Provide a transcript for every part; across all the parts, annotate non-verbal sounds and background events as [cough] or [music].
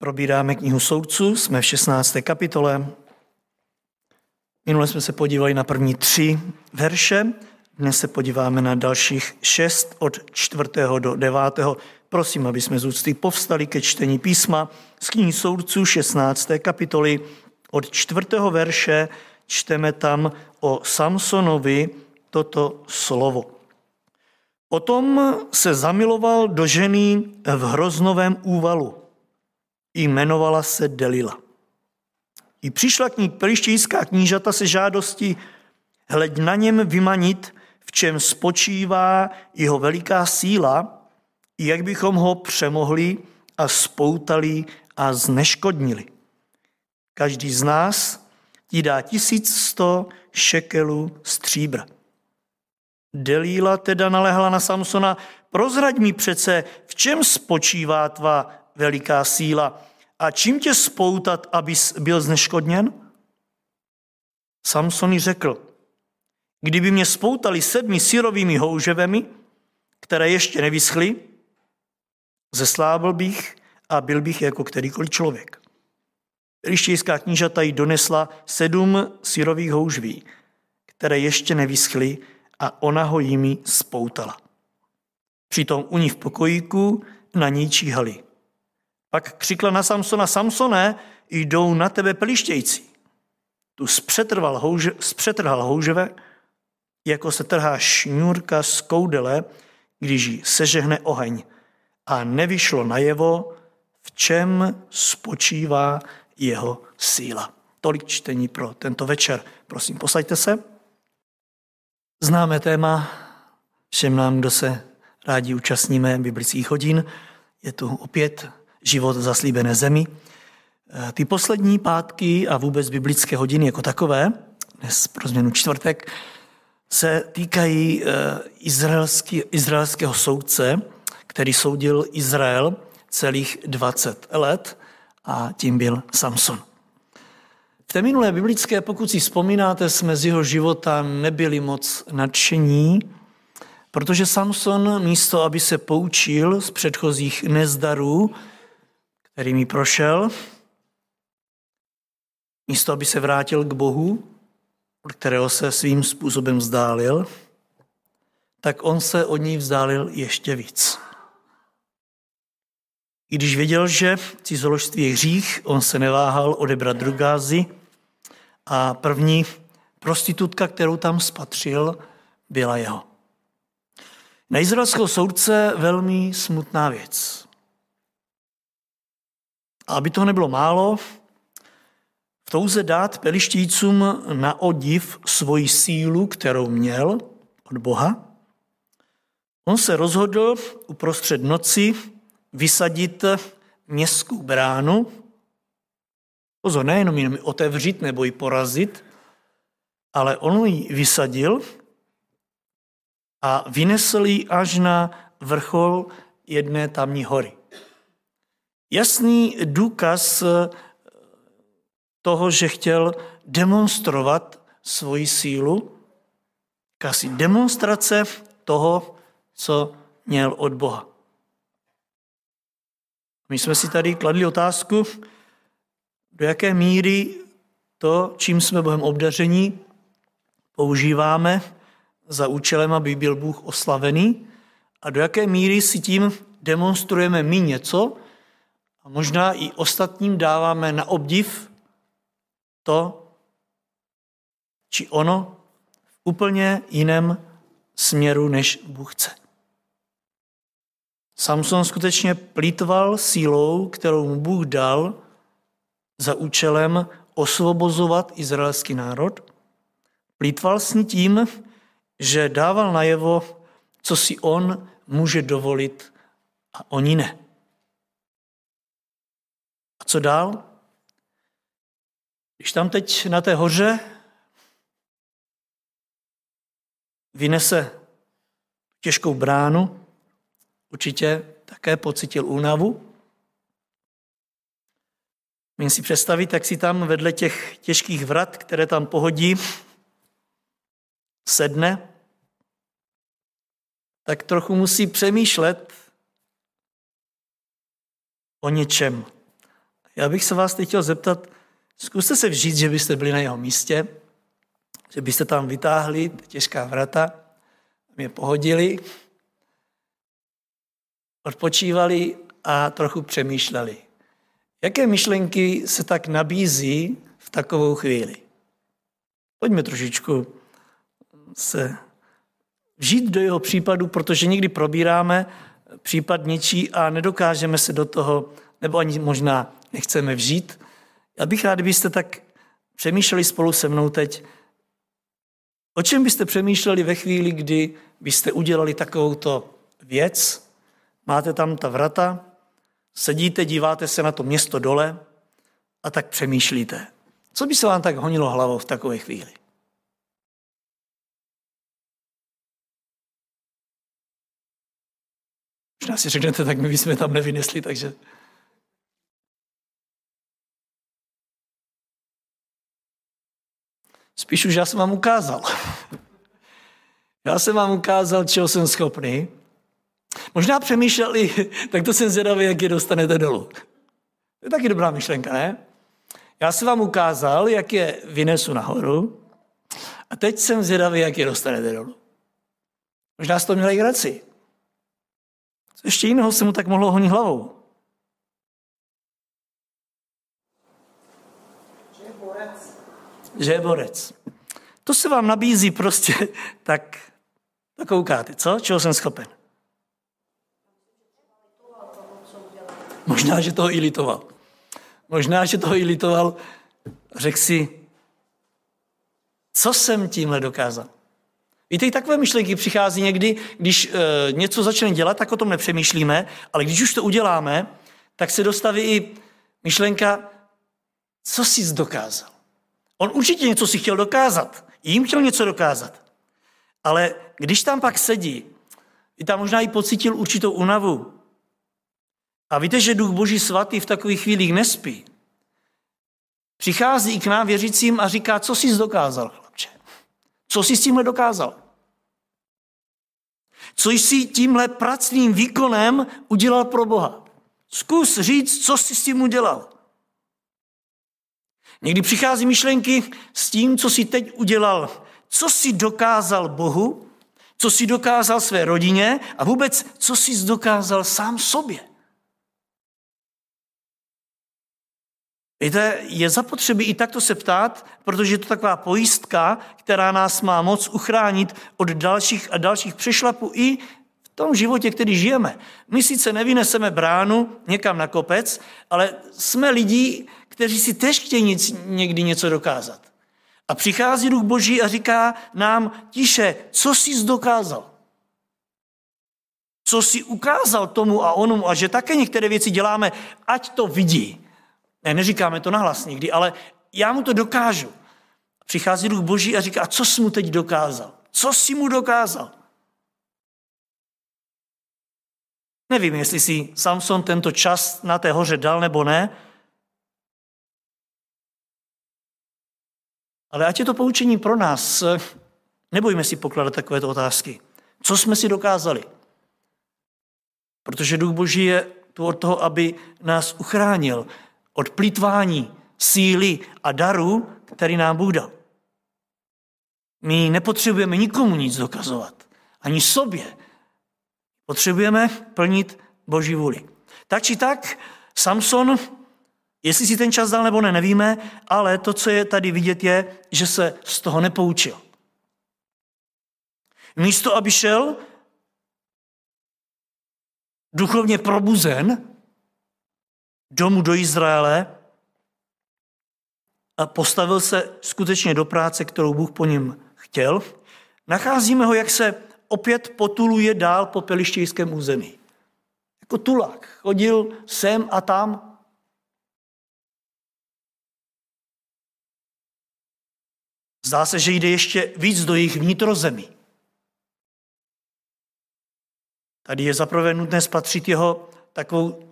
Probíráme knihu soudců, jsme v 16. kapitole. Minule jsme se podívali na první tři verše, dnes se podíváme na dalších šest od čtvrtého do devátého. Prosím, aby jsme z úcty povstali ke čtení písma z knihy soudců 16. kapitoly od čtvrtého verše čteme tam o Samsonovi toto slovo. Potom se zamiloval do ženy v hroznovém úvalu jmenovala se Delila. I přišla k ní pelištějská knížata se žádostí, hleď na něm vymanit, v čem spočívá jeho veliká síla, jak bychom ho přemohli a spoutali a zneškodnili. Každý z nás ti dá 1100 šekelů stříbra. Delíla teda nalehla na Samsona, prozraď mi přece, v čem spočívá tvá veliká síla a čím tě spoutat, abys byl zneškodněn? Samson řekl, kdyby mě spoutali sedmi syrovými houževemi, které ještě nevyschly, zeslábil bych a byl bych jako kterýkoliv člověk. Lištějská knížata jí donesla sedm syrových houžví, které ještě nevyschly a ona ho jimi spoutala. Přitom u ní v pokojíku na ní číhali. Pak křikla na Samsona, Samsone, jdou na tebe pelištějci. Tu zpřetrval, houže, zpřetrhal houževe, jako se trhá šňůrka z koudele, když ji sežehne oheň. A nevyšlo najevo, v čem spočívá jeho síla. Tolik čtení pro tento večer. Prosím, posaďte se. Známe téma, všem nám, kdo se rádi účastníme biblických hodin. Je tu opět život v zaslíbené zemi. Eh, ty poslední pátky a vůbec biblické hodiny jako takové, dnes pro změnu čtvrtek, se týkají eh, izraelský, izraelského soudce, který soudil Izrael celých 20 let a tím byl Samson. V té minulé biblické, pokud si vzpomínáte, jsme z jeho života nebyli moc nadšení, protože Samson místo, aby se poučil z předchozích nezdarů, kterými prošel, místo aby se vrátil k Bohu, od kterého se svým způsobem vzdálil, tak on se od ní vzdálil ještě víc. I když věděl, že cizoložství je hřích, on se neváhal odebrat drugázy a první prostitutka, kterou tam spatřil, byla jeho. Na izraelského soudce velmi smutná věc. A aby toho nebylo málo, v touze dát pelištícům na odiv svoji sílu, kterou měl od Boha, on se rozhodl uprostřed noci vysadit městskou bránu, pozor, nejenom jenom otevřít nebo ji porazit, ale on ji vysadil a vynesl ji až na vrchol jedné tamní hory. Jasný důkaz eh, toho, že chtěl demonstrovat svoji sílu, kasi demonstrace toho, co měl od Boha. My jsme si tady kladli otázku, do jaké míry to, čím jsme Bohem obdaření, používáme za účelem, aby byl Bůh oslavený a do jaké míry si tím demonstrujeme my něco, a možná i ostatním dáváme na obdiv to, či ono v úplně jiném směru, než Bůh chce. Samson skutečně plítval sílou, kterou mu Bůh dal za účelem osvobozovat izraelský národ. Plítval s ní tím, že dával najevo, co si on může dovolit a oni ne co dál? Když tam teď na té hoře vynese těžkou bránu, určitě také pocitil únavu. Můžeme si představit, jak si tam vedle těch těžkých vrat, které tam pohodí, sedne, tak trochu musí přemýšlet o něčem, Já bych se vás teď chtěl zeptat, zkuste se vžít, že byste byli na jeho místě, že byste tam vytáhli těžká vrata, mě pohodili, odpočívali a trochu přemýšleli. Jaké myšlenky se tak nabízí v takovou chvíli? Pojďme trošičku se vžít do jeho případu, protože někdy probíráme případ něčí a nedokážeme se do toho, nebo ani možná nechceme vžít. Já bych rád, kdybyste tak přemýšleli spolu se mnou teď, o čem byste přemýšleli ve chvíli, kdy byste udělali takovouto věc, máte tam ta vrata, sedíte, díváte se na to město dole a tak přemýšlíte. Co by se vám tak honilo hlavou v takové chvíli? Možná si řeknete, tak my jsme tam nevynesli, takže... Spíš už já jsem vám ukázal. Já jsem vám ukázal, čeho jsem schopný. Možná přemýšleli, tak to jsem zvědavý, jak je dostanete dolů. To je taky dobrá myšlenka, ne? Já jsem vám ukázal, jak je vynesu nahoru a teď jsem zvědavý, jak je dostanete dolů. Možná jste to měli graci. Co ještě jiného se mu tak mohlo honit hlavou? Že borec. Že borec. To se vám nabízí prostě, [laughs] tak, tak koukáte, co? Čeho jsem schopen? Možná, že toho i litoval. Možná, že toho i litoval. Řekl si, co jsem tímhle dokázal? Víte, i takové myšlenky přichází někdy, když e, něco začneme dělat, tak o tom nepřemýšlíme, ale když už to uděláme, tak se dostaví i myšlenka, co jsi dokázal. On určitě něco si chtěl dokázat. Jím chtěl něco dokázat. Ale když tam pak sedí, i tam možná i pocítil určitou unavu. A víte, že Duch Boží svatý v takových chvílích nespí. Přichází k nám věřícím a říká, co jsi dokázal, chlapče. Co jsi s tímhle dokázal? Co jsi tímhle pracným výkonem udělal pro Boha? Zkus říct, co jsi s tím udělal. Někdy přichází myšlenky s tím, co jsi teď udělal, co jsi dokázal Bohu, co jsi dokázal své rodině a vůbec, co jsi dokázal sám sobě. Víte, je zapotřebí i takto se ptát, protože je to taková pojistka, která nás má moc uchránit od dalších a dalších přešlapů i tom životě, který žijeme. My sice nevyneseme bránu někam na kopec, ale jsme lidi, kteří si tež chtějí někdy něco dokázat. A přichází Duch Boží a říká nám, tiše, co jsi dokázal? Co jsi ukázal tomu a onomu a že také některé věci děláme, ať to vidí. Ne, neříkáme to nahlas nikdy, ale já mu to dokážu. Přichází duch boží a říká, a co jsi mu teď dokázal? Co jsi mu dokázal? Nevím, jestli si Samson tento čas na té hoře dal nebo ne, ale ať je to poučení pro nás, nebojme si pokládat takovéto otázky. Co jsme si dokázali? Protože Duch Boží je tu od toho, aby nás uchránil od plítvání síly a daru, který nám Bůh dal. My nepotřebujeme nikomu nic dokazovat, ani sobě. Potřebujeme plnit Boží vůli. Tak či tak, Samson, jestli si ten čas dal nebo ne, nevíme, ale to, co je tady vidět, je, že se z toho nepoučil. Místo, aby šel duchovně probuzen, domů do Izraele a postavil se skutečně do práce, kterou Bůh po něm chtěl, nacházíme ho, jak se opět potuluje dál po pelištějském území. Jako tulák. Chodil sem a tam. Zdá se, že jde ještě víc do jejich vnitrozemí. Tady je zaprvé nutné spatřit jeho takovou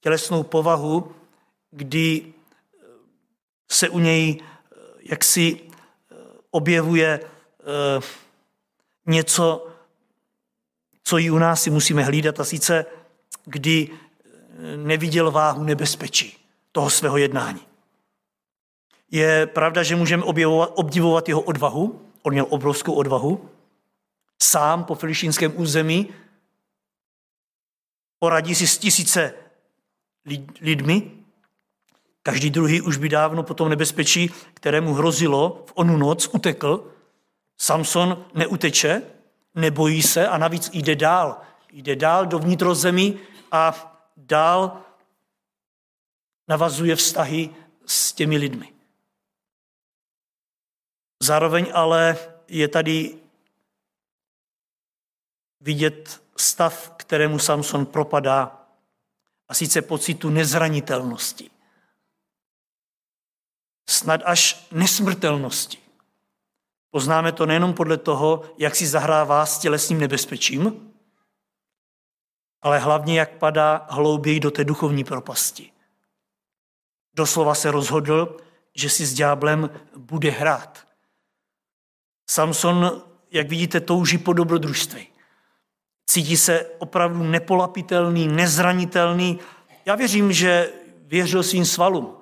tělesnou povahu, kdy eh, se u něj eh, jaksi eh, objevuje něco, co i u nás si musíme hlídat, a sice kdy neviděl váhu nebezpečí. toho svého jednání. Je pravda, že můžeme objevovat, obdivovat jeho odvahu. On měl obrovskou odvahu. Sám po filišínském území poradí si s tisíce lidmi. Každý druhý už by dávno po tom nebezpečí, kterému hrozilo v onu noc, utekl. Samson neuteče, nebojí se a navíc jde dál. Jde dál do vnitrozemí a dál navazuje vztahy s těmi lidmi. Zároveň ale je tady vidět stav, kterému Samson propadá, a sice pocitu nezranitelnosti. Snad až nesmrtelnosti. Poznáme to nejenom podle toho, jak si zahrává s tělesným nebezpečím, ale hlavně, jak padá hlouběji do té duchovní propasti. Doslova se rozhodl, že si s ďáblem bude hrát. Samson, jak vidíte, touží po dobrodružství. Cítí se opravdu nepolapitelný, nezranitelný. Já věřím, že věřil svým svalům.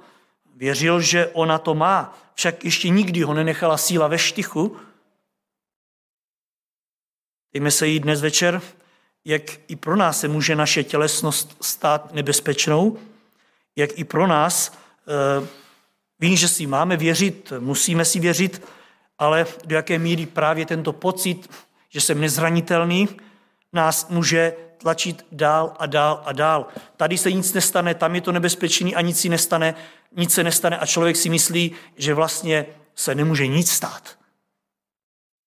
Věřil, že ona to má, však ještě nikdy ho nenechala síla ve štychu. Dejme se jí dnes večer, jak i pro nás se může naše tělesnost stát nebezpečnou, jak i pro nás, eh, vím, že si máme věřit, musíme si věřit, ale do jaké míry právě tento pocit, že jsem nezranitelný, nás může tlačit dál a dál a dál. Tady se nic nestane, tam je to nebezpečný a nic si nestane, nic se nestane a člověk si myslí, že vlastně se nemůže nic stát.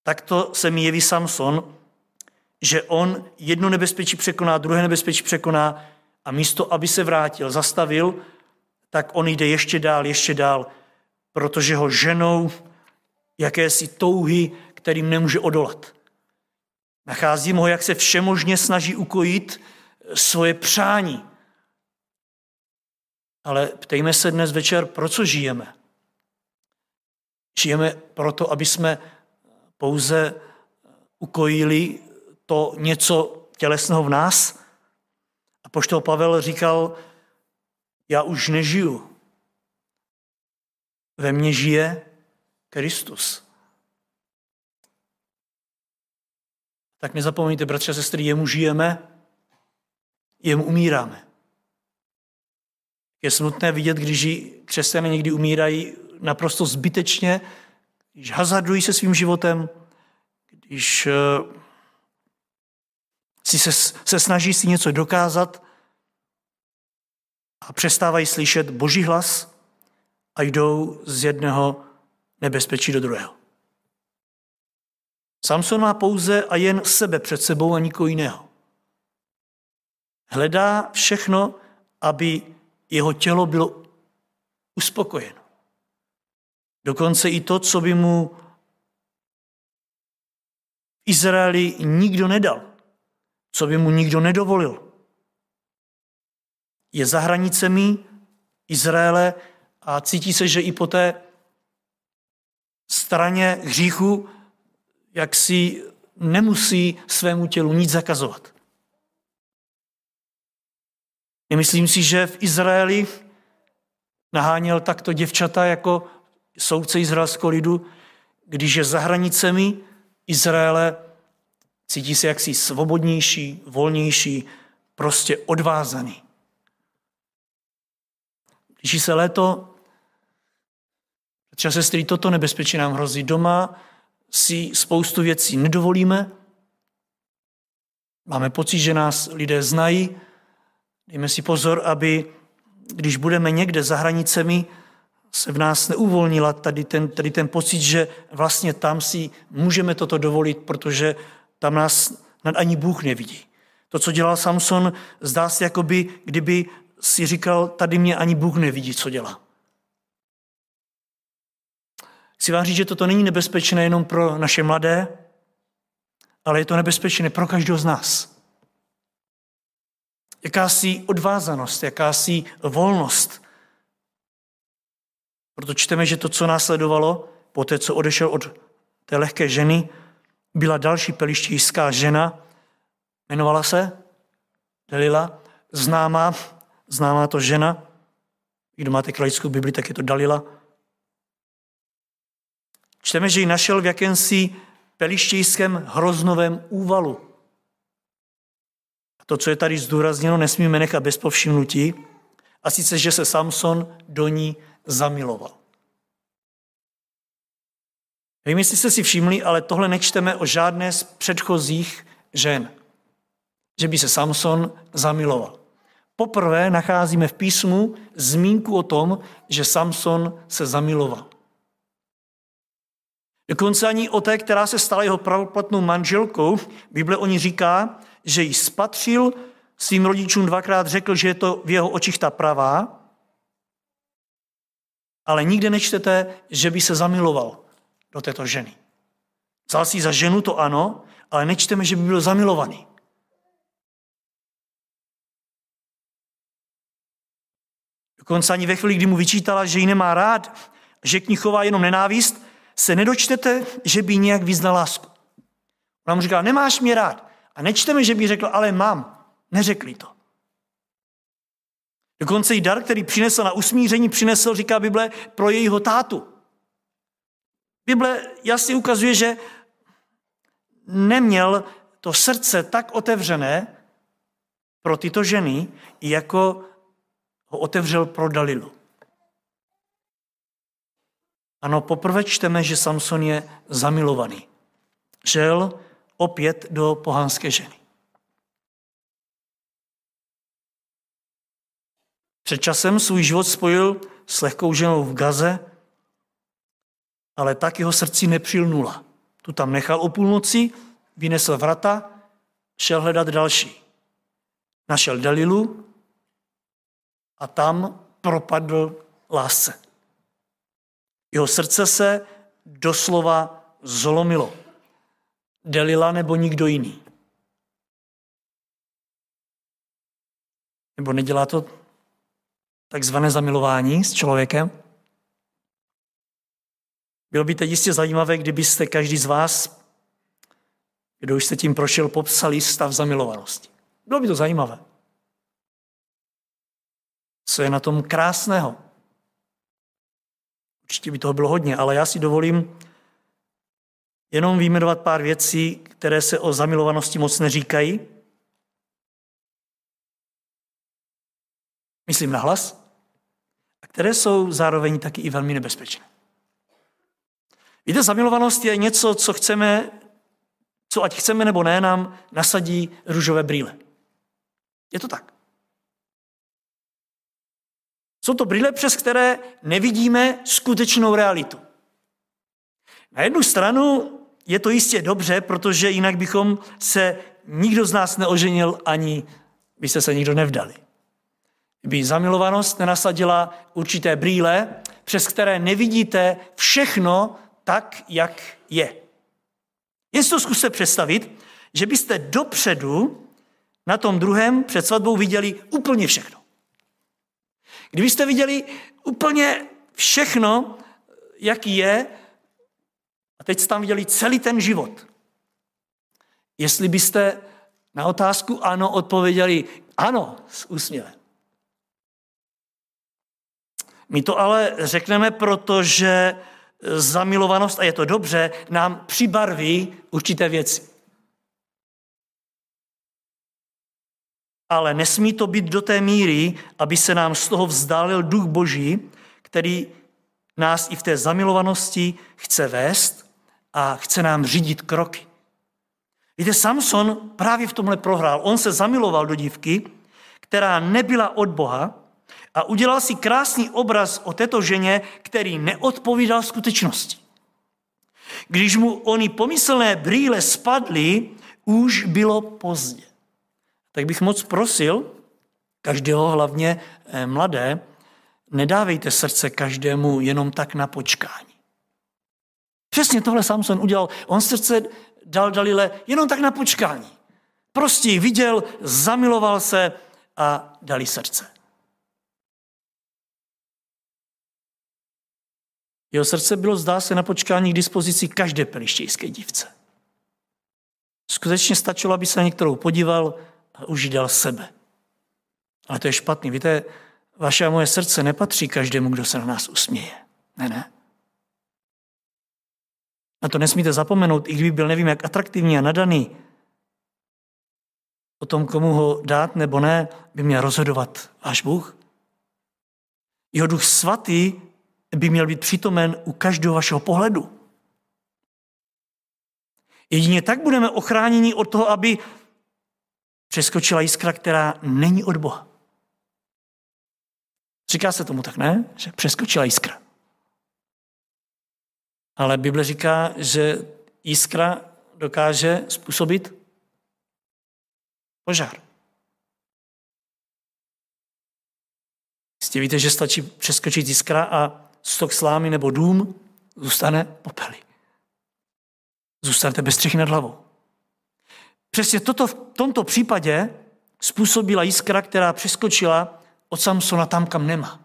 Tak to se mi jeví Samson, že on jedno nebezpečí překoná, druhé nebezpečí překoná a místo, aby se vrátil, zastavil, tak on jde ještě dál, ještě dál, protože ho ženou jakési touhy, kterým nemůže odolat. Nacházím ho, jak se všemožně snaží ukojit svoje přání. Ale ptejme se dnes večer, pro co žijeme. Žijeme proto, aby jsme pouze ukojili to něco tělesného v nás. A poštol Pavel říkal, já už nežiju. Ve mně žije Kristus. Tak nezapomeňte, bratře a sestry, jemu žijeme, jemu umíráme. Je smutné vidět, když křesťané někdy umírají naprosto zbytečně, když hazardují se svým životem, když eh, si se, se snaží si něco dokázat a přestávají slyšet Boží hlas a jdou z jedného nebezpečí do druhého. Samson má pouze a jen sebe před sebou a nikoho jiného. Hledá všechno, aby jeho tělo bylo uspokojeno. Dokonce i to, co by mu v Izraeli nikdo nedal, co by mu nikdo nedovolil. Je za hranicemi Izraele a cítí se, že i po té straně hříchu jak si nemusí svému tělu nic zakazovat. Nemyslím si, že v Izraeli naháněl takto děvčata jako soudce izraelského lidu, když je za hranicemi Izraele, cítí se jaksi svobodnější, volnější, prostě odvázaný. Když se léto, třeba sestry, toto nebezpečí nám hrozí doma, si spoustu věcí nedovolíme, máme pocit, že nás lidé znají, dejme si pozor, aby když budeme někde za hranicemi, se v nás neuvolnila tady ten, tady ten pocit, že vlastně tam si můžeme toto dovolit, protože tam nás ani Bůh nevidí. To, co dělal Samson, zdá se, jako by, kdyby si říkal, tady mě ani Bůh nevidí, co dělá. Chci vám říct, že toto není nebezpečné jenom pro naše mladé, ale je to nebezpečné pro každého z nás. Jakási odvázanost, jakási volnost. Proto čteme, že to, co následovalo, po té, co odešel od té lehké ženy, byla další pelištějská žena, jmenovala se Delila, známá, známá to žena. Kdo máte kralickou Bibli, tak je to Dalila. Čteme, že ji našel v jakémsi pelištějském hroznovém úvalu. A to, co je tady zdůrazněno, nesmíme nechat bez povšimnutí, a sice, že se Samson do ní zamiloval. Nevím, jestli jste si všimli, ale tohle nečteme o žádné z předchozích žen, že by se Samson zamiloval. Poprvé nacházíme v písmu zmínku o tom, že Samson se zamiloval. Dokonce ani o té, která se stala jeho pravoplatnou manželkou, Bible o ní říká, že ji spatřil, svým rodičům dvakrát řekl, že je to v jeho očích ta pravá, ale nikde nečtete, že by se zamiloval do této ženy. Vzal si za ženu, to ano, ale nečteme, že by byl zamilovaný. Dokonce ani ve chvíli, kdy mu vyčítala, že ji nemá rád, že k ní chová jenom nenávist, se nedočtete, že by nějak vyznal lásku. Ona mu říká, nemáš mě rád. A nečteme, že by řekl, ale mám. Neřekli to. Dokonce i dar, který přinesl na usmíření, přinesl, říká Bible, pro jejího tátu. Bible jasně ukazuje, že neměl to srdce tak otevřené pro tyto ženy, jako ho otevřel pro Dalilu. Ano, poprvé čteme, že Samson je zamilovaný. Žel opět do pohánské ženy. Před časem svůj život spojil s lehkou ženou v Gaze, ale tak jeho srdci nepřilnula. Tu tam nechal o půlnoci, vynesl vrata, šel hledat další. Našel Dalilu a tam propadl lásce. Jeho srdce se doslova zlomilo. Delila nebo nikdo jiný. Nebo nedělá to takzvané zamilování s člověkem? Bylo by teď jistě zajímavé, kdybyste každý z vás, kdo už jste tím prošel, popsali stav zamilovanosti. Bylo by to zajímavé. Co je na tom krásného? Určitě by toho bylo hodně, ale já si dovolím jenom vyjmenovat pár věcí, které se o zamilovanosti moc neříkají. Myslím na hlas. A které jsou zároveň taky i velmi nebezpečné. Víte, zamilovanost je něco, co chceme, co ať chceme nebo ne, nám nasadí růžové brýle. Je to tak. Jsou to brýle, přes které nevidíme skutečnou realitu. Na jednu stranu je to jistě dobře, protože jinak bychom se nikdo z nás neoženil, ani byste se nikdo nevdali. Kdyby zamilovanost nenasadila určité brýle, přes které nevidíte všechno tak, jak je. Jen to zkuste představit, že byste dopředu na tom druhém před svatbou viděli úplně všechno. Kdybyste viděli úplně všechno, jaký je, a teď jste tam viděli celý ten život. Jestli byste na otázku ano odpověděli ano s úsměvem. My to ale řekneme, protože zamilovanost, a je to dobře, nám přibarví určité věci. Ale nesmí to být do té míry, aby se nám z toho vzdálil duch Boží, který nás i v té zamilovanosti chce vést a chce nám řídit kroky. Víte, Samson právě v tomhle prohrál. On se zamiloval do dívky, která nebyla od Boha a udělal si krásný obraz o této ženě, který neodpovídal skutečnosti. Když mu oni pomyslné brýle spadly, už bylo pozdě. Tak bych moc prosil, každého, hlavně eh, mladé, nedávejte srdce každému jenom tak na počkání. Přesně tohle Samson udělal. On srdce dal Dalile jenom tak na počkání. Prostě viděl, zamiloval se a dali srdce. Jeho srdce bylo, zdá se, na počkání k dispozici každé pelištějské dívce. Skutečně stačilo, aby se některou podíval už dal sebe. Ale to je špatný. Víte, vaše a moje srdce nepatří každému, kdo se na nás usměje. Ne, ne. Na to nesmíte zapomenout, i kdyby byl nevím jak atraktivní a nadaný. O tom, komu ho dát nebo ne, by měl rozhodovat váš Bůh. Jeho duch svatý by měl být přítomen u každého vašeho pohledu. Jedině tak budeme ochráněni od toho, aby přeskočila jiskra, která není od Boha. Říká se tomu tak, ne? Že přeskočila jiskra. Ale Bible říká, že jiskra dokáže způsobit požár. Jistě víte, že stačí přeskočit jiskra a stok slámy nebo dům zůstane popelí. Zůstanete bez střechy nad hlavou. Přesně toto v tomto případě způsobila jiskra, která přeskočila od Samsona tam, kam nemá.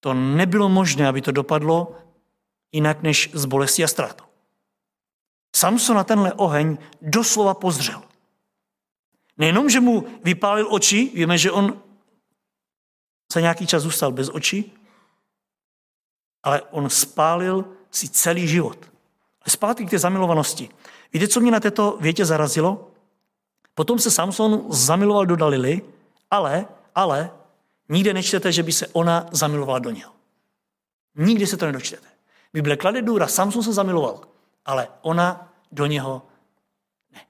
To nebylo možné, aby to dopadlo jinak než z bolesti a ztrátou. Na tenhle oheň doslova pozřel. Nejenom, že mu vypálil oči, víme, že on za nějaký čas zůstal bez očí, ale on spálil si celý život. Zpátky k té zamilovanosti. Víte, co mě na této větě zarazilo? Potom se Samson zamiloval do Dalily, ale, ale, nikde nečtete, že by se ona zamilovala do něho. Nikdy se to nedočtete. Bible klade důra, Samson se zamiloval, ale ona do něho ne.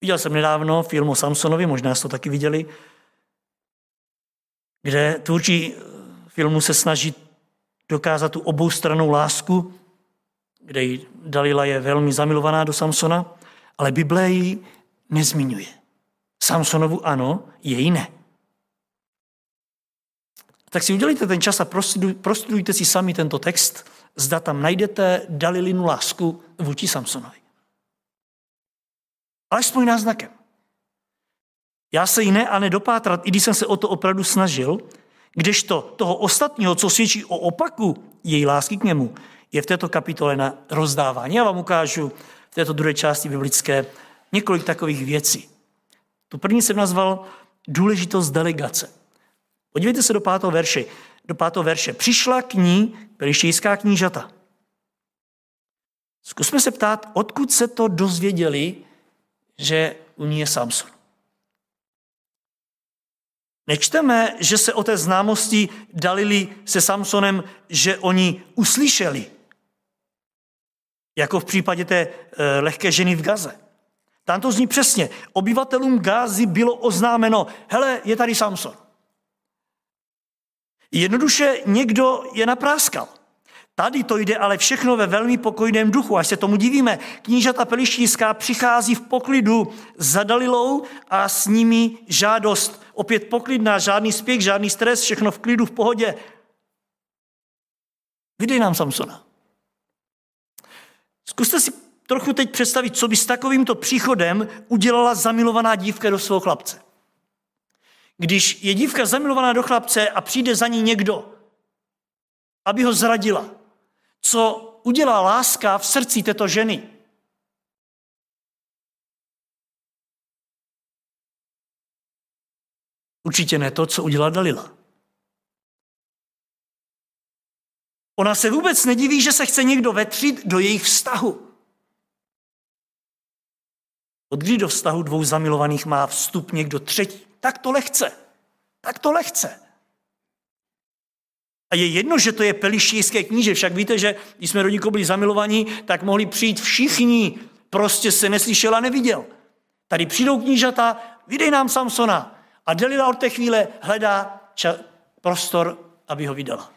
Viděl jsem nedávno film o Samsonovi, možná jste to taky viděli, kde tvůrčí filmu se snaží dokázat tu oboustranou lásku, kde Dalila je velmi zamilovaná do Samsona, ale Bible ji nezmiňuje. Samsonovu ano, její ne. Tak si udělejte ten čas a prostudujte si sami tento text, zda tam najdete Dalilinu lásku vůči Samsonovi. Alespoň náznakem. Já se ji ne a nedopátrat, i když jsem se o to opravdu snažil, kdežto toho ostatního, co svědčí o opaku její lásky k němu, je v této kapitole na rozdávání. Já vám ukážu v této druhé části biblické několik takových věcí. Tu první jsem nazval důležitost delegace. Podívejte se do pátého verše. Do pátého verše. Přišla k ní pelištějská knížata. Zkusme se ptát, odkud se to dozvěděli, že u ní je Samson. Nečteme, že se o té známosti dalili se Samsonem, že oni uslyšeli. Jako v případě té eh, lehké ženy v Gaze. Tam to zní přesně. Obyvatelům Gázy bylo oznámeno, hele, je tady Samson. Jednoduše někdo je napráskal. Tady to jde ale všechno ve velmi pokojném duchu, až se tomu divíme. Knížata Pelištínská přichází v poklidu za Dalilou a s nimi žádost. Opět poklidná, žádný spěch, žádný stres, všechno v klidu, v pohodě. Vydej nám Samsona. Zkuste si trochu teď představit, co by s takovýmto příchodem udělala zamilovaná dívka do svého chlapce. Když je dívka zamilovaná do chlapce a přijde za ní někdo, aby ho zradila, co udělá láska v srdci této ženy? Určitě ne to, co udělala Dalila. Ona se vůbec nediví, že se chce někdo vetřit do jejich vztahu. Od kdy do vztahu dvou zamilovaných má vstup někdo třetí? Tak to lehce. Tak to lehce. A je jedno, že to je pelištějské kníže, však víte, že když jsme do byli zamilovaní, tak mohli přijít všichni, prostě se neslyšel a neviděl. Tady přijdou knížata, vydej nám Samsona. A Delila od té chvíle hledá ča- prostor, aby ho vydala.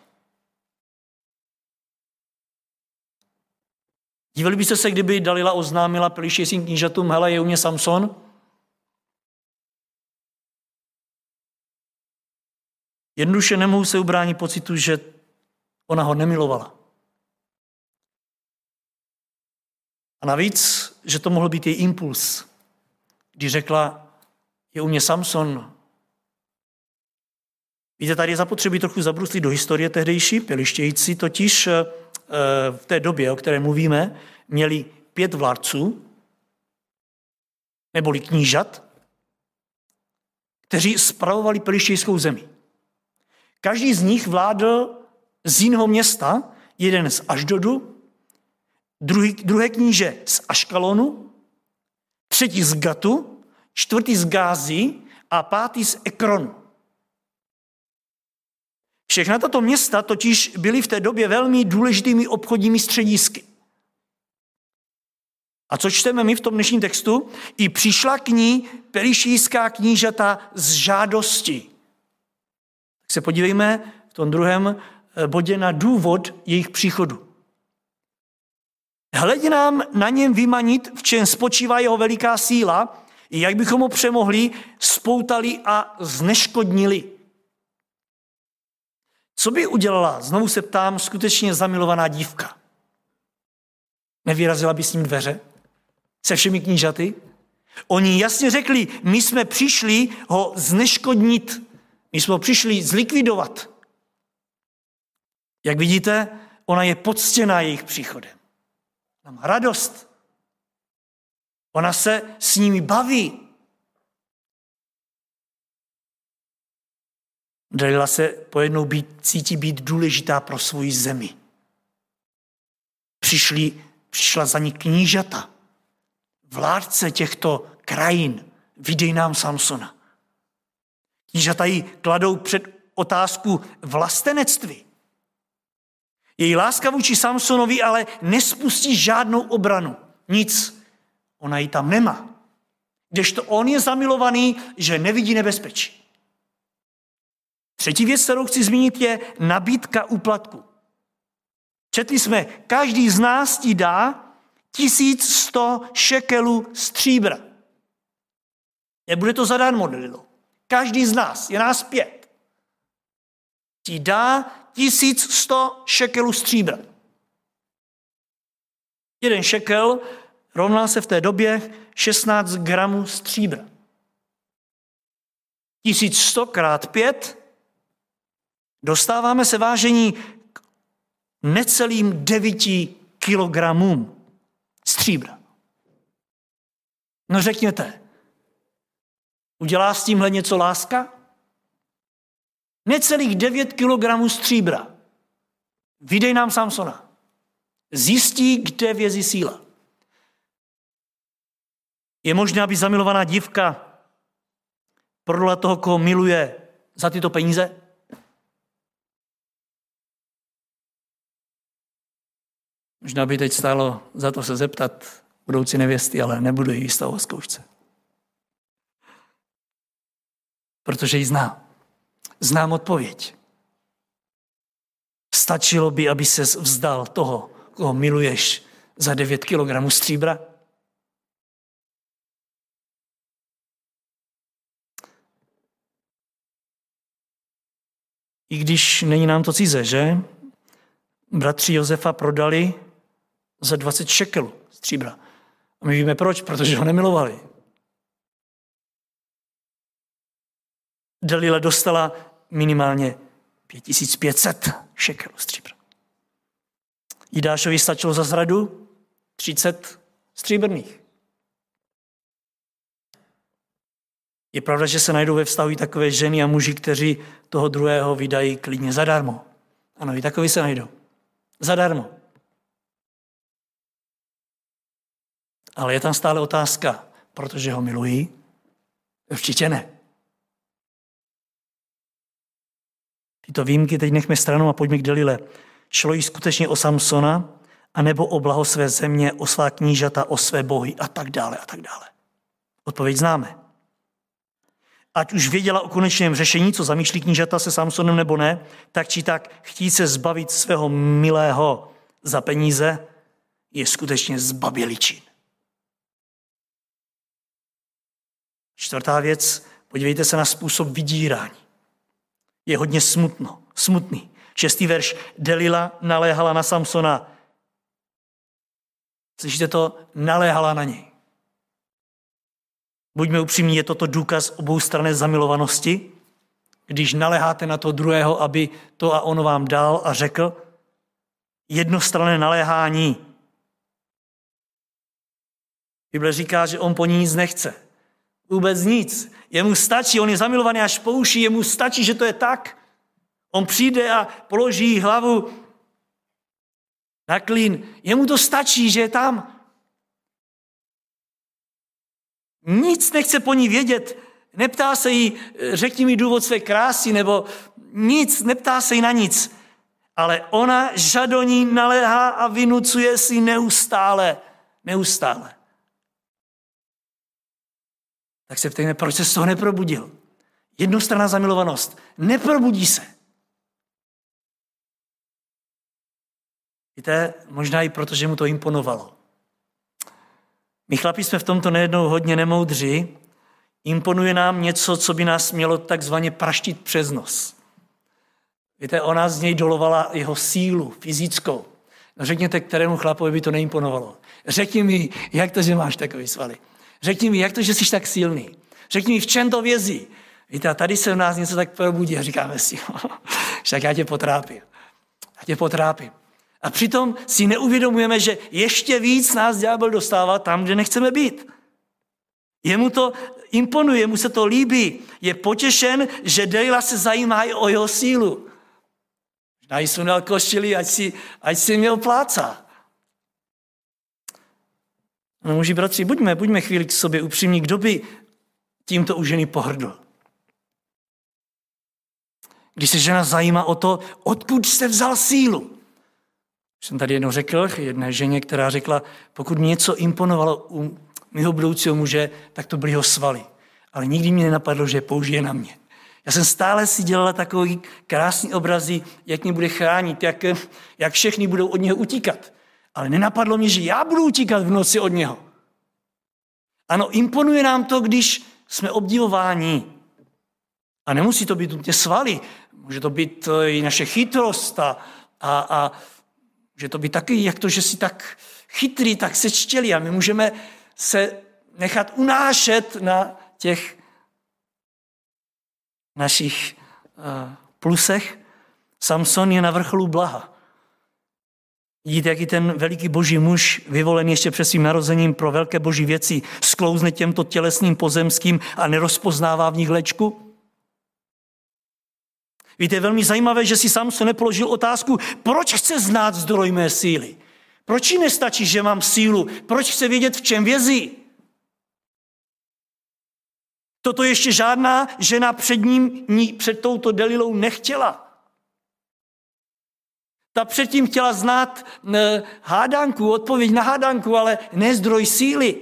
Dívali byste se, kdyby Dalila oznámila pelištějským knížatům, hele, je u mě Samson? Jednoduše nemohu se ubránit pocitu, že ona ho nemilovala. A navíc, že to mohl být její impuls, když řekla, je u mě Samson. Víte, tady je zapotřebí trochu zabruslit do historie tehdejší. Pělištějící totiž v té době, o které mluvíme, měli pět vládců, neboli knížat, kteří spravovali pelištějskou zemi. Každý z nich vládl z jiného města, jeden z Aždodu, druhý, druhé kníže z Aškalonu, třetí z Gatu, čtvrtý z Gázy a pátý z Ekronu. Všechna tato města totiž byly v té době velmi důležitými obchodními středisky. A co čteme my v tom dnešním textu? I přišla k ní perišijská knížata z žádosti. Tak se podívejme v tom druhém eh, bodě na důvod jejich příchodu. Hledě nám na něm vymanit, v čem spočívá jeho veliká síla, jak bychom ho přemohli, spoutali a zneškodnili. Co by udělala, znovu se ptám, skutečně zamilovaná dívka? Nevyrazila by s ním dveře? Se všemi knížaty? Oni jasně řekli, my jsme přišli ho zneškodnit. My jsme ho přišli zlikvidovat. Jak vidíte, ona je poctěná jejich příchodem. Ona má radost. Ona se s nimi baví. Dalila se pojednou být, cítí být důležitá pro svoji zemi. Přišli, přišla za ní knížata, vládce těchto krajin, videj nám Samsona. Knížata jí kladou před otázku vlastenectví. Její láska vůči Samsonovi ale nespustí žádnou obranu. Nic. Ona ji tam nemá. Kdežto on je zamilovaný, že nevidí nebezpečí. Třetí věc, kterou chci zmínit, je nabídka úplatku. Četli jsme, každý z nás ti dá 1100 šekelů stříbra. Nebude to zadarmo, Delilo. Každý z nás, je nás pět, ti dá 1100 šekelů stříbra. Jeden šekel rovná se v té době 16 gramů stříbra. 1100 krát 5 Dostáváme se vážení k necelým 9 kilogramům stříbra. No řekněte, udělá s tímhle něco láska? Necelých 9 kilogramů stříbra. Vydej nám Samsona. Zjistí, kde vězí síla. Je možné, aby zamilovaná dívka prodala toho, koho miluje za tyto peníze? Možná by teď stálo za to se zeptat budoucí nevěsty, ale nebudu jí stavovat zkoušce. Protože ji znám. Znám odpověď. Stačilo by, aby se vzdal toho, koho miluješ za 9 kg stříbra? I když není nám to cize, že? Bratři Josefa prodali za 20 šekelů stříbra. A my víme proč, protože ho nemilovali. Dalila dostala minimálně 5500 šekelů stříbra. Jidášovi stačilo za zradu 30 stříbrných. Je pravda, že se najdou ve vztahu i takové ženy a muži, kteří toho druhého vydají klidně zadarmo. Ano, i takový se najdou. Zadarmo. Ale je tam stále otázka, protože ho milují? Určitě ne. Tyto výjimky teď nechme stranou a pojďme k Delile. Šlo jí skutečně o Samsona, anebo o blaho své země, o svá knížata, o své bohy a tak dále a tak dále. Odpověď známe. Ať už věděla o konečném řešení, co zamýšlí knížata se Samsonem nebo ne, tak či tak chtít se zbavit svého milého za peníze je skutečně zbabělý čin. Čtvrtá věc, podívejte se na způsob vydírání. Je hodně smutno, smutný. Šestý verš. Delila naléhala na Samsona. Slyšíte to? Naléhala na něj. Buďme upřímní, je toto důkaz oboustranné zamilovanosti, když naléháte na to druhého, aby to a ono vám dal a řekl, jednostranné naléhání. Bible říká, že on po ní nic nechce. Vůbec nic. Jemu stačí, on je zamilovaný až po uši, jemu stačí, že to je tak. On přijde a položí hlavu na klín. Jemu to stačí, že je tam. Nic nechce po ní vědět. Neptá se jí, řekni mi důvod své krásy, nebo nic, neptá se jí na nic. Ale ona žadoní naléhá a vynucuje si neustále, neustále. Tak se ptejme, proč se z toho neprobudil? Jednostranná zamilovanost. Neprobudí se. Víte, možná i proto, že mu to imponovalo. My chlapi jsme v tomto nejednou hodně nemoudří. Imponuje nám něco, co by nás mělo takzvaně praštit přes nos. Víte, ona z něj dolovala jeho sílu fyzickou. No řekněte, kterému chlapovi by to neimponovalo. Řekni mi, jak to, že máš takový svaly. Řekni mi, jak to, že jsi tak silný. Řekni mi, v čem to vězí. Víte, a tady se v nás něco tak probudí a říkáme si, [laughs] však já tě potrápím. Já tě potrápím. A přitom si neuvědomujeme, že ještě víc nás ďábel dostává tam, kde nechceme být. Jemu to imponuje, mu se to líbí. Je potěšen, že Dejla se zajímá i o jeho sílu. Sundal košili, ať si, ať si měl pláca. No, muži, bratři, buďme, buďme chvíli k sobě upřímní, kdo by tímto u ženy pohrdl. Když se žena zajímá o to, odkud jste vzal sílu. Jsem tady jednou řekl jedné ženě, která řekla, pokud mě něco imponovalo u mého budoucího muže, tak to byly jeho svaly. Ale nikdy mě nenapadlo, že je použije na mě. Já jsem stále si dělala takový krásný obrazy, jak mě bude chránit, jak, jak všechny budou od něho utíkat. Ale nenapadlo mě, že já budu utíkat v noci od něho. Ano, imponuje nám to, když jsme obdivováni. A nemusí to být nutně svaly. Může to být i naše chytrost a, a, a že to by taky, jak to, že si tak chytrý, tak se čtěli a my můžeme se nechat unášet na těch našich uh, plusech. Samson je na vrcholu blaha. Vidíte, jaký ten veliký boží muž, vyvolený ještě před svým narozením pro velké boží věci, sklouzne těmto tělesným pozemským a nerozpoznává v nich lečku? Víte, je velmi zajímavé, že si sám se nepoložil otázku, proč chce znát zdroj mé síly. Proč jí nestačí, že mám sílu? Proč chce vědět, v čem vězí? Toto ještě žádná žena před ním, před touto Delilou nechtěla. Ta předtím chtěla znát eh, hádanku, odpověď na hádanku, ale ne zdroj síly.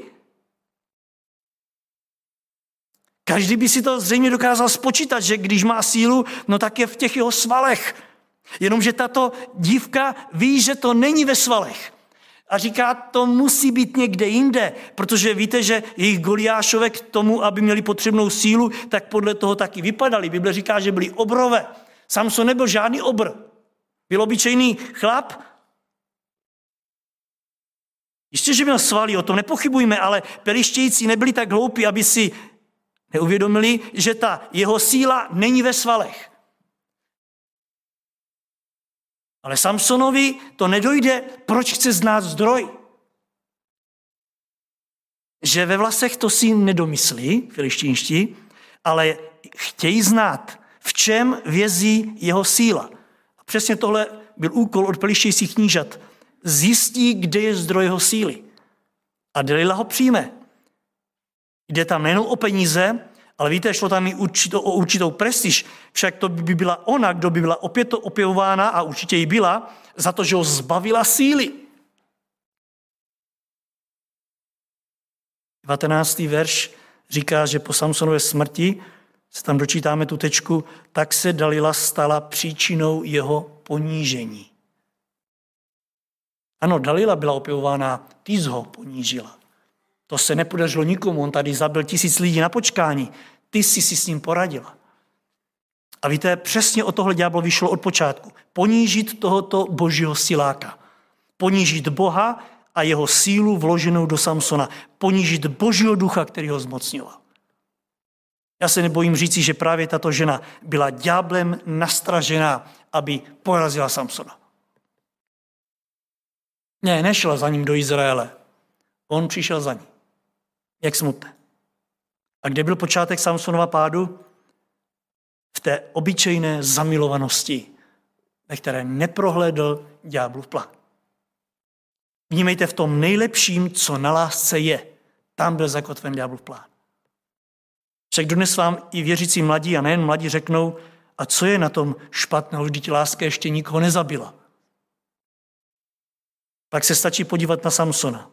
Každý by si to zřejmě dokázal spočítat, že když má sílu, no tak je v těch jeho svalech. Jenomže tato dívka ví, že to není ve svalech. A říká, to musí být někde jinde, protože víte, že jejich Goliášové k tomu, aby měli potřebnou sílu, tak podle toho taky vypadali. Bible říká, že byli obrové. Samson nebyl žádný obr. Byl obyčejný chlap. Jistě, že měl svaly, o tom nepochybujme, ale pelištějící nebyli tak hloupí, aby si Neuvědomili, že ta jeho síla není ve svalech. Ale Samsonovi to nedojde, proč chce znát zdroj. Že ve vlasech to si nedomyslí, filištínští, ale chtějí znát, v čem vězí jeho síla. Přesně tohle byl úkol od pelištějících knížat. Zjistí, kde je zdroj jeho síly. A Delila ho přijme. Jde tam nejen o peníze, ale víte, šlo tam i určitou, o určitou prestiž. Však to by byla ona, kdo by byla opět opěvována, a určitě ji byla, za to, že ho zbavila síly. 19. verš říká, že po Samsonově smrti, se tam dočítáme tu tečku, tak se Dalila stala příčinou jeho ponížení. Ano, Dalila byla opěvována, ty ho ponížila. To se nepodařilo nikomu, on tady zabil tisíc lidí na počkání. Ty jsi si s ním poradila. A víte, přesně o tohle ďáblo vyšlo od počátku. Ponížit tohoto božího siláka. Ponížit Boha a jeho sílu vloženou do Samsona. Ponížit božího ducha, který ho zmocňoval. Já se nebojím říci, že právě tato žena byla ďáblem nastražená, aby porazila Samsona. Ne, nešla za ním do Izraele. On přišel za ní. Jak smutné. A kde byl počátek Samsonova pádu? V té obyčejné zamilovanosti, ve které neprohlédl ďáblův plán. Vnímejte v tom nejlepším, co na lásce je. Tam byl zakotven ďáblův plán. Však dnes vám i věřící mladí, a nejen mladí, řeknou, a co je na tom špatného, vždyť láska ještě nikoho nezabila. Pak se stačí podívat na Samsona.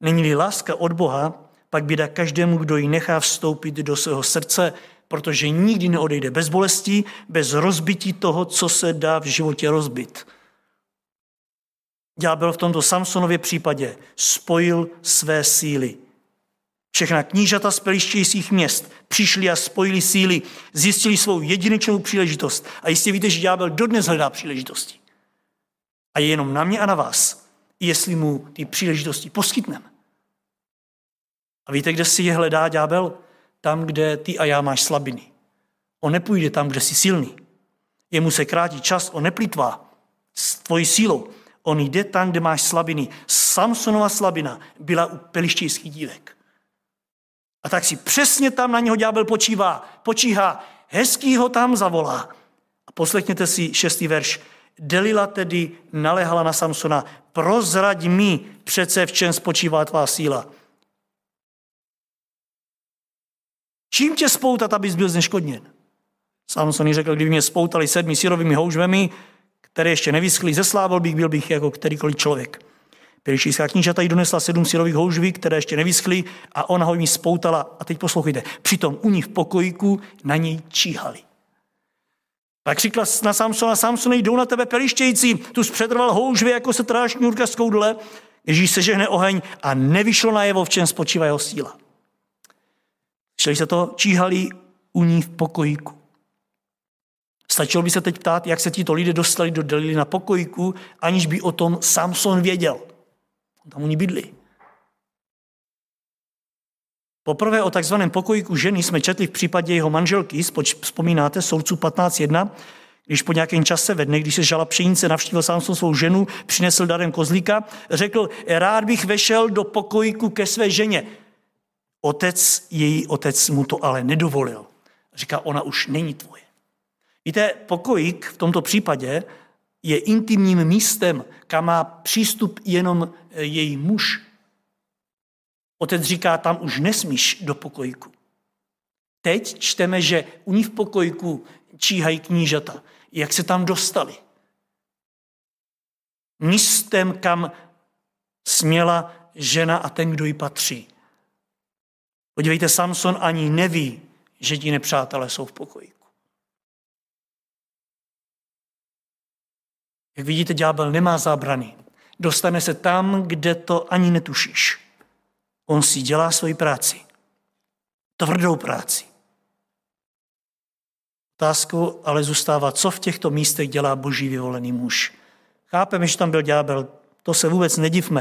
Není-li láska od Boha, pak běda každému, kdo ji nechá vstoupit do svého srdce, protože nikdy neodejde bez bolestí, bez rozbití toho, co se dá v životě rozbit. Ďábel v tomto Samsonově případě spojil své síly. Všechna knížata z pelištějších měst přišli a spojili síly, zjistili svou jedinečnou příležitost. A jistě víte, že ďábel dodnes hledá příležitosti. A je jenom na mě a na vás, jestli mu ty příležitosti poskytneme. A víte, kde si je hledá ďábel? Tam, kde ty a já máš slabiny. On nepůjde tam, kde jsi silný. Jemu se krátí čas, on neplýtvá s tvojí sílou. On jde tam, kde máš slabiny. Samsonova slabina byla u pelištějských dívek. A tak si přesně tam na něho ďábel počívá, počíhá, hezký ho tam zavolá. A poslechněte si šestý verš. Delila tedy naléhala na Samsona, prozrať mi přece, v čem spočívá tvá síla. Čím tě spoutat, abys byl zneškodněn? Samson řekl, kdyby mě spoutali sedmi sírovými houžvemi, které ještě nevyschly, zeslával bych, byl bych jako kterýkoliv člověk. Pělišijská knížata jí donesla sedm sírových houžví, které ještě nevyschly a ona ho jim spoutala. A teď poslouchejte, přitom u nich v pokojíku na něj číhali. Tak říkala na Samsona, Samson, jdou na tebe pelištějící, tu zpředrval houžvy, jako se tráš šňůrka z koudle, Ježíš se žehne oheň a nevyšlo na jevo, v čem spočívá jeho síla. Šli se to, číhali u ní v pokojíku. Stačilo by se teď ptát, jak se tito lidé dostali do Delily na pokojíku, aniž by o tom Samson věděl. Tam oni bydli. Poprvé o takzvaném pokojíku ženy jsme četli v případě jeho manželky, vzpomínáte, soudců 15.1, když po nějakém čase ve dne, když se žala pšenice, navštívil Samson svou ženu, přinesl darem kozlíka, řekl, rád bych vešel do pokojíku ke své ženě. Otec, její otec mu to ale nedovolil. Říká, ona už není tvoje. Víte, pokojík v tomto případě je intimním místem, kam má přístup jenom eh, její muž. Otec říká, tam už nesmíš do pokojíku. Teď čteme, že u ní v pokojíku číhají knížata. Jak se tam dostali? Místem, kam směla žena a ten, kdo jí patří. Podívejte, Samson ani neví, že ti nepřátelé jsou v pokojíku. Jak vidíte, ďábel nemá zábrany. Dostane se tam, kde to ani netušíš. On si dělá svoji práci. Tvrdou práci. Otázkou ale zůstává, co v těchto místech dělá boží vyvolený muž. Chápeme, že tam byl ďábel, to se vůbec nedivme.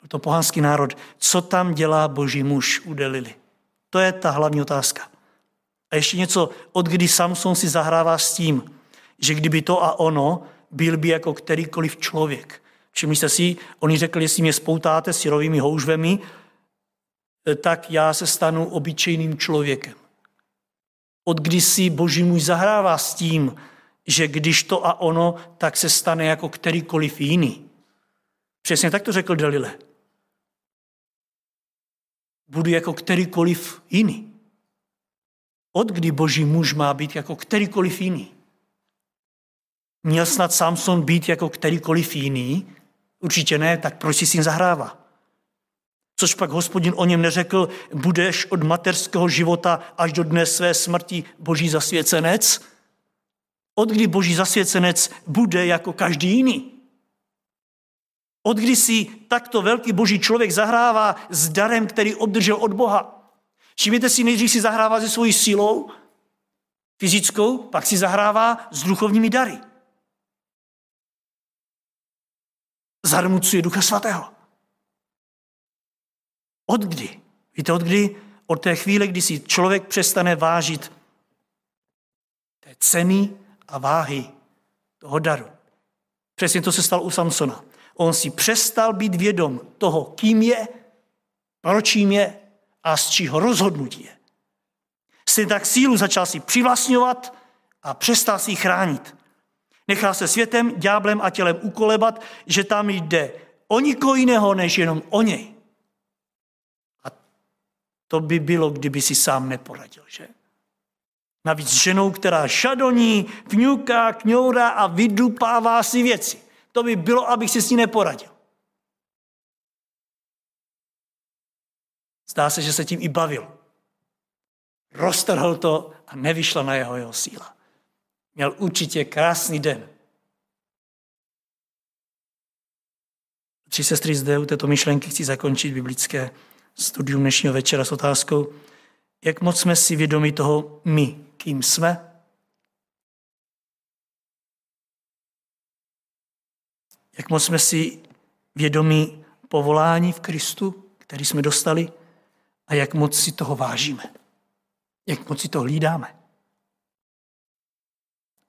Byl to pohanský národ. Co tam dělá boží muž u Delily? To je ta hlavní otázka. A ještě něco, od kdy Samson si zahrává s tím, že kdyby to a ono, byl by jako kterýkoliv člověk. Všimli jste si, oni řekli, jestli mě spoutáte syrovými houžvemi, tak já se stanu obyčejným člověkem. Od kdy si boží muž zahrává s tím, že když to a ono, tak se stane jako kterýkoliv jiný. Přesně tak to řekl Delile budu jako kterýkoliv jiný. Od kdy boží muž má být jako kterýkoliv jiný? Měl snad Samson být jako kterýkoliv jiný? Určitě ne, tak proč si s ním zahrává? Což pak hospodin o něm neřekl, budeš od materského života až do dne své smrti boží zasvěcenec? Od kdy boží zasvěcenec bude jako každý jiný? Od kdy si takto velký boží člověk zahrává s darem, který obdržel od Boha. Všimněte si, nejdřív si zahrává se svojí silou fyzickou, pak si zahrává s duchovními dary. Zarmucuje Ducha Svatého. Od kdy? Víte, od kdy? Od té chvíle, kdy si člověk přestane vážit té ceny a váhy toho daru. Přesně to se stalo u Samsona. On si přestal být vědom toho, kým je, proč jim je a z čího rozhodnutí je. si tak sílu začal si přivlastňovat a přestal si ji chránit. Nechal se světem, ďáblem a tělem ukolebat, že tam jde o nikoho jiného, než jenom o něj. A to by bylo, kdyby si sám neporadil, že? Navíc ženou, která šadoní, vňuká, kňoura a vydupává si věci. To by bylo, abych si s ní neporadil. Zdá se, že se tím i bavil. Roztrhl to a nevyšla na jeho jeho síla. Měl určitě krásný den. Tři sestry zde u této myšlenky chci zakončit biblické studium dnešního večera s otázkou, jak moc jsme si vědomi toho my, kým jsme? Jak moc jsme si vědomi povolání v Kristu, který jsme dostali? A jak moc si toho vážíme? Jak moc si to hlídáme?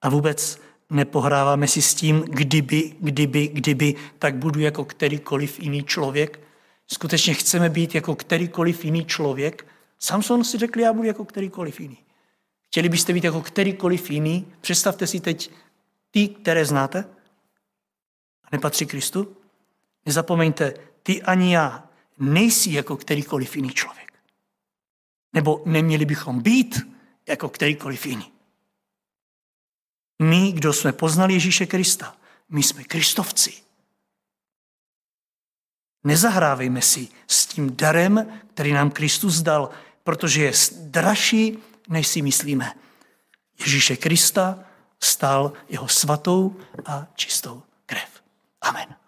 A vůbec nepohráváme si s tím, kdyby, kdyby, kdyby, tak budu jako kterýkoliv jiný člověk. Skutečně chceme být jako kterýkoliv jiný člověk. Samson si řekl, já budu jako kterýkoliv jiný. Chtěli byste být jako kterýkoliv jiný? Představte si teď ty, které znáte a nepatří Kristu. Nezapomeňte, ty ani já nejsi jako kterýkoliv jiný člověk. Nebo neměli bychom být jako kterýkoliv jiný. My, kdo jsme poznali Ježíše Krista, my jsme kristovci. Nezahrávejme si s tím darem, který nám Kristus dal, protože je dražší, než si myslíme. Ježíše Krista stal jeho svatou a čistou krev. Amen.